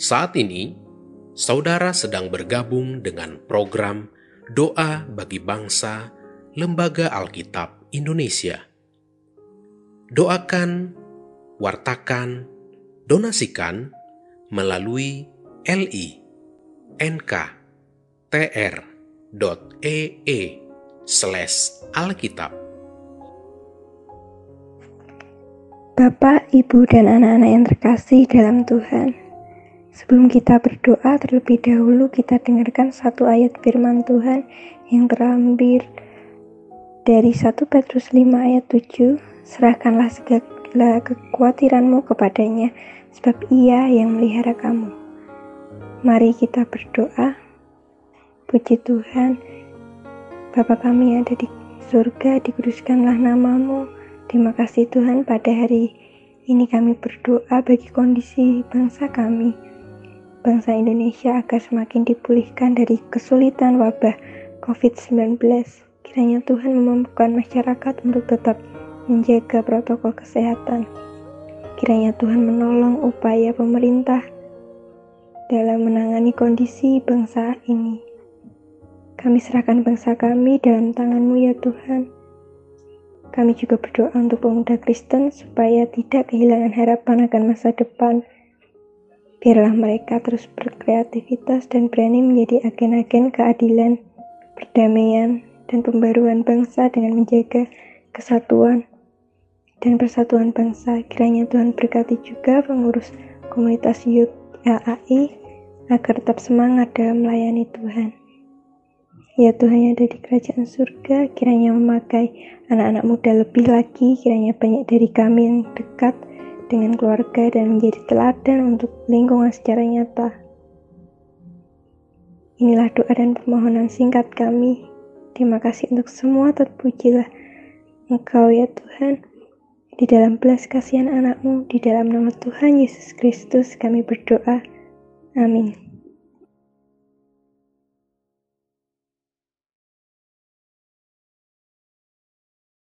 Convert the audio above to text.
Saat ini, saudara sedang bergabung dengan program Doa bagi Bangsa Lembaga Alkitab Indonesia. Doakan, wartakan, donasikan melalui li nk tr.ee slash alkitab. Bapak, Ibu, dan anak-anak yang terkasih dalam Tuhan, sebelum kita berdoa terlebih dahulu kita dengarkan satu ayat firman Tuhan yang terambil dari 1 Petrus 5 ayat 7, serahkanlah segala kekhawatiranmu kepadanya, sebab ia yang melihara kamu. Mari kita berdoa. Puji Tuhan, Bapa kami ada di surga, dikuduskanlah namamu, Terima kasih Tuhan pada hari ini kami berdoa bagi kondisi bangsa kami. Bangsa Indonesia agar semakin dipulihkan dari kesulitan wabah COVID-19. Kiranya Tuhan memampukan masyarakat untuk tetap menjaga protokol kesehatan. Kiranya Tuhan menolong upaya pemerintah dalam menangani kondisi bangsa ini. Kami serahkan bangsa kami dalam tanganmu ya Tuhan. Kami juga berdoa untuk pemuda Kristen supaya tidak kehilangan harapan akan masa depan. Biarlah mereka terus berkreativitas dan berani menjadi agen-agen keadilan, perdamaian, dan pembaruan bangsa dengan menjaga kesatuan dan persatuan bangsa. Kiranya Tuhan berkati juga pengurus komunitas youth AAI agar tetap semangat dalam melayani Tuhan. Ya Tuhan yang ada di kerajaan surga, kiranya memakai anak-anak muda lebih lagi, kiranya banyak dari kami yang dekat dengan keluarga dan menjadi teladan untuk lingkungan secara nyata. Inilah doa dan permohonan singkat kami. Terima kasih untuk semua terpujilah Engkau ya Tuhan. Di dalam belas kasihan anakmu, di dalam nama Tuhan Yesus Kristus kami berdoa. Amin.